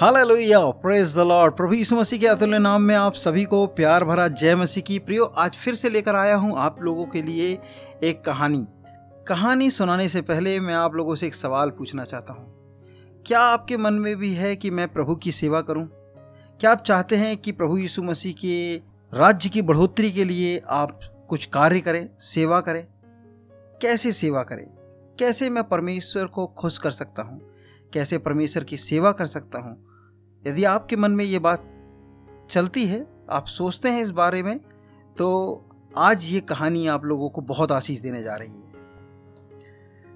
Hallelujah praise the Lord प्रभु यीशु मसीह के अतुल्य नाम में आप सभी को प्यार भरा जय मसीह की। प्रियो, आज फिर से लेकर आया हूँ आप लोगों के लिए एक कहानी। कहानी सुनाने से पहले मैं आप लोगों से एक सवाल पूछना चाहता हूँ। क्या आपके मन में भी है कि मैं प्रभु की सेवा करूँ? क्या आप चाहते हैं कि प्रभु यीशु मसीह के राज्य की बढ़ोतरी के लिए आप कुछ कार्य करें, सेवा करें? कैसे सेवा करें? कैसे मैं परमेश्वर को खुश कर सकता हूँ? कैसे परमेश्वर की सेवा कर सकता हूँ? यदि आपके मन में ये बात चलती है, आप सोचते हैं इस बारे में तो आज ये कहानी आप लोगों को बहुत आशीष देने जा रही है।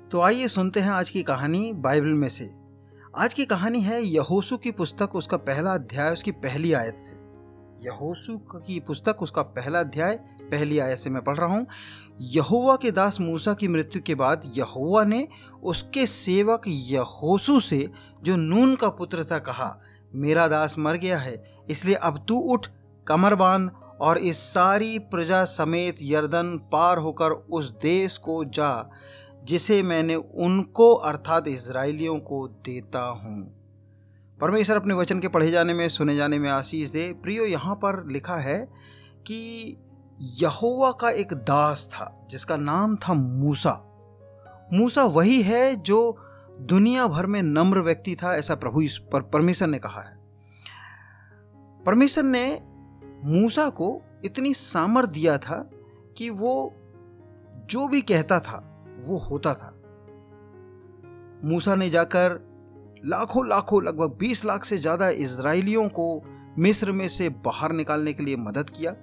तो आइए सुनते हैं आज की कहानी बाइबल में से। आज की कहानी है यहोसू की पुस्तक उसका पहला अध्याय, उसकी पहली आयत से। यहोसू की पुस्तक उसका पहला अध्याय, पहली आयत से मैं पढ़ रहा हूँ। यहोवा के दास मूसा की मृत्यु के बाद यहोवा ने उसके सेवक यहोसू से, जो नून का पुत्र था, कहा, मेरा दास मर गया है, इसलिए अब तू उठ, कमर बाँध और इस सारी प्रजा समेत यर्दन पार होकर उस देश को जा, जिसे मैंने उनको अर्थात इसराइलियों को देता हूँ। परमेश्वर अपने वचन के पढ़े जाने में, सुने जाने में आशीष दे। प्रियो, यहाँ पर लिखा है कि यहोवा का एक दास था, जिसका नाम था मूसा। मूसा वही है जो दुनिया भर में नम्र व्यक्ति था, ऐसा प्रभु इस पर परमेश्वर ने कहा है। परमेश्वर ने मूसा को इतनी सामर दिया था कि वो जो भी कहता था, वो होता था। मूसा ने जाकर लाखों लाखों, लगभग बीस लाख से ज़्यादा इसराइलियों को मिस्र में से बाहर निकालने के लिए मदद किया।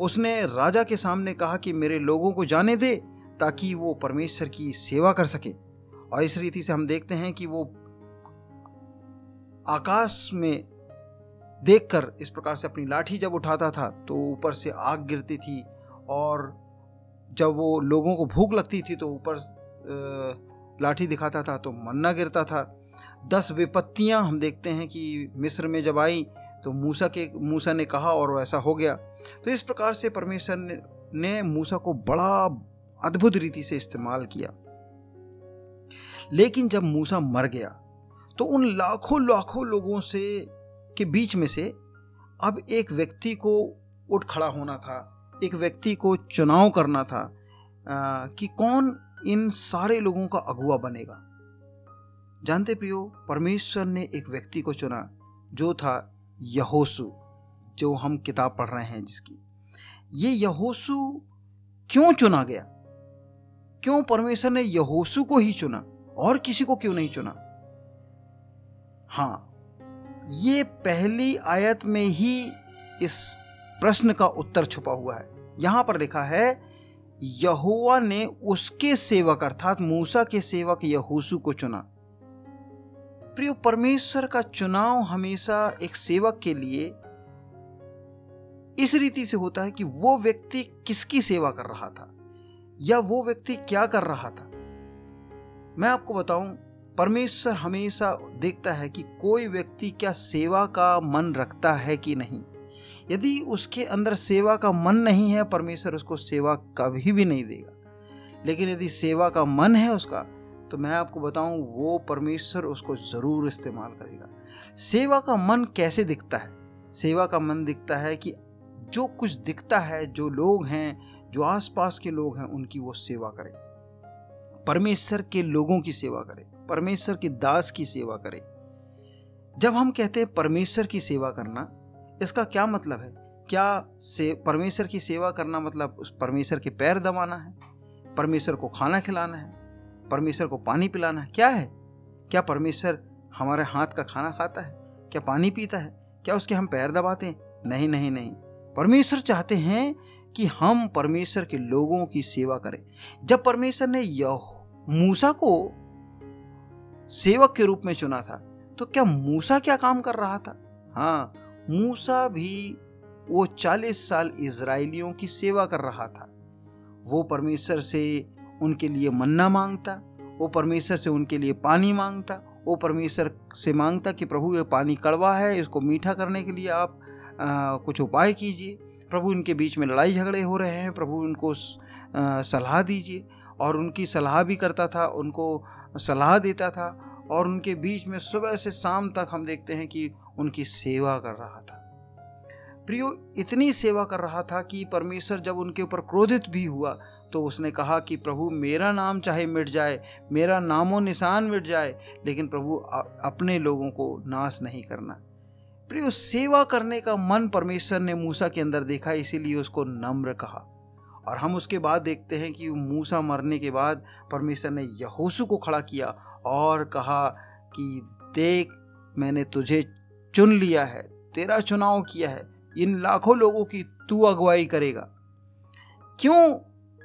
उसने राजा के सामने कहा कि मेरे लोगों को जाने दे ताकि वो परमेश्वर की सेवा कर सके। और इस रीति से हम देखते हैं कि वो आकाश में देखकर इस प्रकार से अपनी लाठी जब उठाता था तो ऊपर से आग गिरती थी और जब वो लोगों को भूख लगती थी तो ऊपर लाठी दिखाता था तो मन्ना गिरता था। दस विपत्तियाँ हम देखते हैं कि मिस्र में जब आई तो मूसा के मूसा ने कहा और वैसा हो गया। तो इस प्रकार से परमेश्वर ने, मूसा को बड़ा अद्भुत रीति से इस्तेमाल किया। लेकिन जब मूसा मर गया तो उन लाखों लाखों लोगों से के बीच में से अब एक व्यक्ति को उठ खड़ा होना था एक व्यक्ति को चुनाव करना था आ, कि कौन इन सारे लोगों का अगुआ बनेगा। जानते प्रियो परमेश्वर ने एक व्यक्ति को चुना जो था यहोसू जो हम किताब पढ़ रहे हैं जिसकी। ये यहोसू क्यों चुना गया? क्यों परमेश्वर ने यहोसू को ही चुना और किसी को क्यों नहीं चुना? हाँ ये पहली आयत में ही इस प्रश्न का उत्तर छुपा हुआ है। यहाँ पर लिखा है, यहोवा ने उसके सेवक अर्थात मूसा के सेवक यहोसू को चुना। प्रियो, परमेश्वर का चुनाव हमेशा एक सेवक के लिए इस रीति से होता है कि वो व्यक्ति किसकी सेवा कर रहा था? या वो व्यक्ति क्या कर रहा था? मैं आपको बताऊँ, परमेश्वर हमेशा देखता है कि कोई व्यक्ति क्या सेवा का मन रखता है कि नहीं। यदि उसके अंदर सेवा का मन नहीं है, परमेश्वर उसको सेवा कभी भी नहीं देगा। लेकिन यदि सेवा का मन है उसका तो मैं आपको बताऊँ, वो परमेश्वर उसको ज़रूर इस्तेमाल करेगा। सेवा का मन कैसे दिखता है? सेवा का मन दिखता है कि जो कुछ दिखता है, जो लोग हैं जो आसपास के लोग हैं, उनकी वो सेवा करें। परमेश्वर के लोगों की सेवा करें, परमेश्वर के दास की सेवा करें। जब हम कहते हैं परमेश्वर की सेवा करना, इसका क्या मतलब है? क्या से, परमेश्वर की सेवा करना मतलब उस परमेश्वर के पैर दबाना है? परमेश्वर को खाना खिलाना है? परमेश्वर को पानी पिलाना है? क्या है? क्या परमेश्वर हमारे हाथ का खाना खाता है? क्या पानी पीता है? क्या उसके हम पैर दबाते हैं? नहीं नहीं नहीं। परमेश्वर चाहते हैं कि हम परमेश्वर के लोगों की सेवा करें। जब परमेश्वर ने यह मूसा को सेवक के रूप में चुना था तो क्या मूसा क्या काम कर रहा था? हाँ मूसा भी वो चालीस साल इसराइलियों की सेवा कर रहा था। वो परमेश्वर से उनके लिए मन्ना माँगता वो परमेश्वर से उनके लिए पानी माँगता वो परमेश्वर से माँगता कि प्रभु ये पानी कड़वा है इसको मीठा करने के लिए आप आ, कुछ उपाय कीजिए। प्रभु इनके बीच में लड़ाई झगड़े हो रहे हैं, प्रभु उनको सलाह दीजिए। और उनकी सलाह भी करता था, उनको सलाह देता था। और उनके बीच में सुबह से शाम तक हम देखते हैं कि उनकी सेवा कर रहा था। प्रियो, इतनी सेवा कर रहा था कि परमेश्वर जब उनके ऊपर क्रोधित भी हुआ तो उसने कहा कि प्रभु, मेरा नाम चाहे मिट जाए, मेरा नामो निशान मिट जाए, लेकिन प्रभु अपने लोगों को नाश नहीं करना। प्रियो, सेवा करने का मन परमेश्वर ने मूसा के अंदर देखा, इसीलिए उसको नम्र कहा। और हम उसके बाद देखते हैं कि मूसा मरने के बाद परमेश्वर ने यहोसू को खड़ा किया और कहा कि, देख, मैंने तुझे चुन लिया है, तेरा चुनाव किया है, इन लाखों लोगों की तू अगुवाई करेगा। क्यों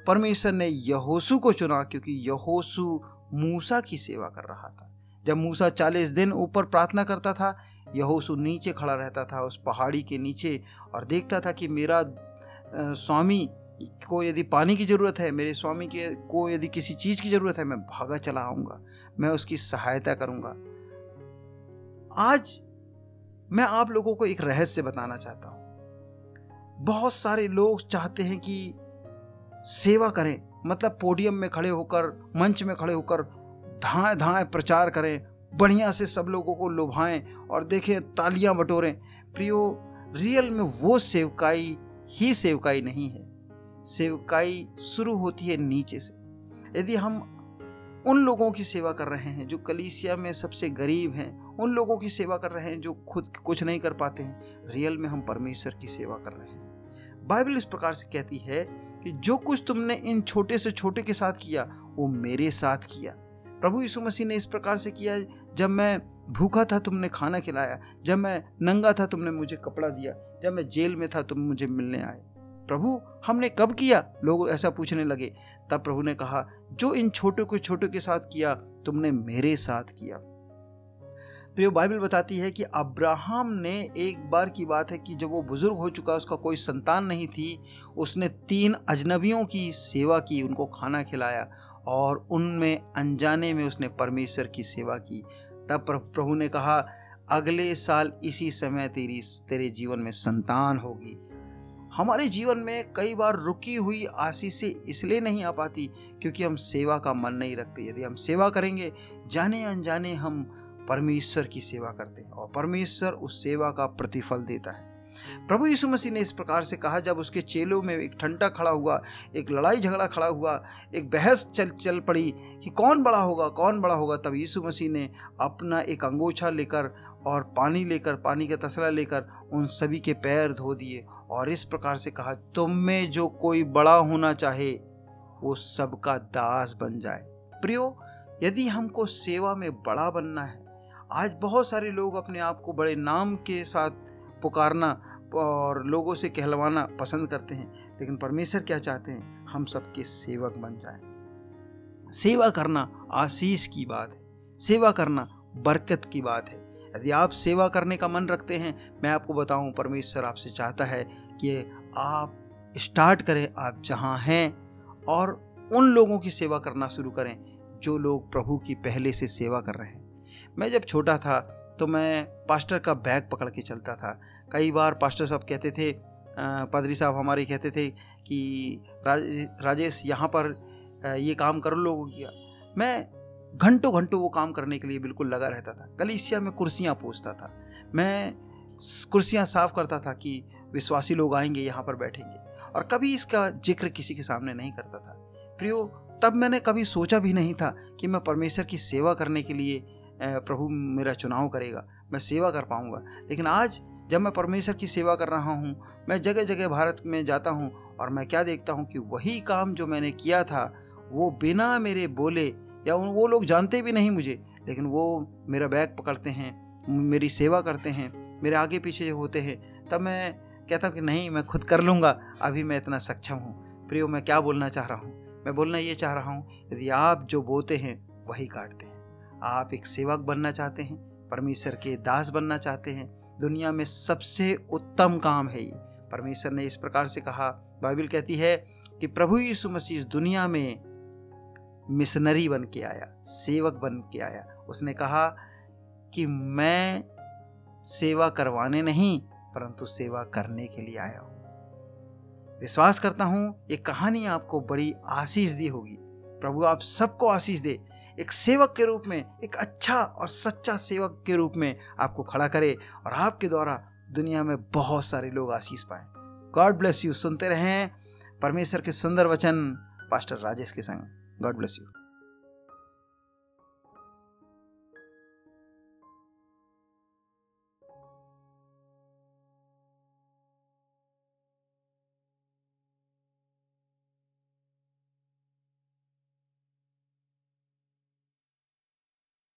परमेश्वर ने यहोसू को चुना? क्योंकि यहोसू मूसा की सेवा कर रहा था। जब मूसा चालीस दिन ऊपर प्रार्थना करता था यहोसू नीचे खड़ा रहता था, उस पहाड़ी के नीचे, और देखता था कि मेरा स्वामी को यदि पानी की ज़रूरत है, मेरे स्वामी के, को यदि किसी चीज़ की ज़रूरत है, मैं भागा चला आऊँगा, मैं उसकी सहायता करूँगा। आज मैं आप लोगों को एक रहस्य बताना चाहता हूँ। बहुत सारे लोग चाहते हैं कि सेवा करें मतलब पोडियम में खड़े होकर, मंच में खड़े होकर धाए धाए प्रचार करें बढ़िया से सब लोगों को लुभाएँ और देखें तालियाँ बटोरें। प्रियो, रियल में वो सेवकाई ही सेवकाई नहीं है। सेवकाई शुरू होती है नीचे से। यदि हम उन लोगों की सेवा कर रहे हैं जो कलीसिया में सबसे गरीब हैं, उन लोगों की सेवा कर रहे हैं जो खुद कुछ नहीं कर पाते हैं, रियल में हम परमेश्वर की सेवा कर रहे हैं। बाइबल इस प्रकार से कहती है कि जो कुछ तुमने इन छोटे से छोटे के साथ किया, वो मेरे साथ किया। प्रभु यीशु मसीह ने इस प्रकार से किया जब मैं भूखा था तुमने खाना खिलाया, जब मैं नंगा था तुमने मुझे कपड़ा दिया, जब मैं जेल में था तुम मुझे मिलने आए। प्रभु, हमने कब किया? लोग ऐसा पूछने लगे। तब प्रभु ने कहा, जो इन छोटे को छोटे के साथ किया, तुमने मेरे साथ किया। प्रियो, बाइबल बताती है कि अब्राहम ने एक बार की बात है कि जब वो बुज़ुर्ग हो चुका, उसका कोई संतान नहीं थी, उसने तीन अजनबियों की सेवा की, उनको खाना खिलाया। और उनमें अनजाने में उसने परमेश्वर की सेवा की। तब प्रभु ने कहा, अगले साल इसी समय तेरी, तेरे जीवन में संतान होगी। हमारे जीवन में कई बार रुकी हुई आशीषें इसलिए नहीं आ पाती क्योंकि हम सेवा का मन नहीं रखते। यदि हम सेवा करेंगे, जाने अनजाने हम परमेश्वर की सेवा करते हैं और परमेश्वर उस सेवा का प्रतिफल देता है। प्रभु यीशु मसीह ने इस प्रकार से कहा, जब उसके चेलों में एक ठंडा खड़ा हुआ, एक लड़ाई झगड़ा खड़ा हुआ, एक बहस चल चल पड़ी कि कौन बड़ा होगा, कौन बड़ा होगा, तब यीशु मसीह ने अपना एक अंगोछा लेकर और पानी लेकर, पानी का तसला लेकर उन सभी के पैर धो दिए और इस प्रकार से कहा, तुम में जो कोई बड़ा होना चाहे, वो सबका दास बन जाए। प्रियो, यदि हमको सेवा में बड़ा बनना है, आज बहुत सारे लोग अपने आप को बड़े नाम के साथ पुकारना और लोगों से कहलवाना पसंद करते हैं, लेकिन परमेश्वर क्या चाहते हैं? हम सबके सेवक बन जाएँ। सेवा करना आशीष की बात है। सेवा करना बरकत की बात है। यदि आप सेवा करने का मन रखते हैं, मैं आपको बताऊँ, परमेश्वर आपसे चाहता है कि आप स्टार्ट करें, आप जहाँ हैं, और उन लोगों की सेवा करना शुरू करें, जो लोग प्रभु की पहले से सेवा कर रहे हैं। मैं जब छोटा था तो मैं पास्टर का बैग पकड़ के चलता था। कई बार पास्टर साहब कहते थे पादरी साहब हमारे कहते थे कि राज, राजेश यहाँ पर ये काम कर लोगों किया मैं घंटों घंटों वो काम करने के लिए बिल्कुल लगा रहता था। कलिसिया में कुर्सियाँ पूछता था। मैं कुर्सियाँ साफ़ करता था कि विश्वासी लोग आएँगे यहाँ पर बैठेंगे। और कभी इसका ज़िक्र किसी के सामने नहीं करता था। प्रियो तब मैंने कभी सोचा भी नहीं था कि मैं परमेश्वर की सेवा करने के लिए प्रभु मेरा चुनाव करेगा। मैं सेवा कर पाऊँगा। लेकिन आज जब मैं परमेश्वर की सेवा कर रहा हूँ, मैं जगह जगह भारत में जाता हूँ और मैं क्या देखता हूँ कि वही काम जो मैंने किया था, वो बिना मेरे बोले या वो लोग जानते भी नहीं मुझे, लेकिन वो मेरा बैग पकड़ते हैं, मेरी सेवा करते हैं, मेरे आगे पीछे होते हैं, तब मैं कहता हूँ कि नहीं, मैं खुद कर लूँगा, अभी मैं इतना सक्षम हूँ। प्रियो, मैं क्या बोलना चाह रहा हूँ? मैं बोलना ये चाह रहा हूँ, यदि आप जो बोते हैं, वही काटते हैं। आप एक सेवक बनना चाहते हैं, परमेश्वर के दास बनना चाहते हैं दुनिया में सबसे उत्तम काम है ये। परमेश्वर ने इस प्रकार से कहा। बाइबल कहती है कि प्रभु यीशु मसीह दुनिया में मिशनरी बन के आया, सेवक बन के आया। उसने कहा कि मैं सेवा करवाने नहीं, परंतु सेवा करने के लिए आया हूँ। विश्वास करता हूँ, ये कहानी आपको बड़ी आशीष दी होगी। प्रभु आप सबको आशीष दे। एक सेवक के रूप में, एक अच्छा और सच्चा सेवक के रूप में आपको खड़ा करे और आपके द्वारा दुनिया में बहुत सारे लोग आशीष पाए। गॉड ब्लेस यू सुनते रहें परमेश्वर के सुंदर वचन, पास्टर राजेश के संग। God bless you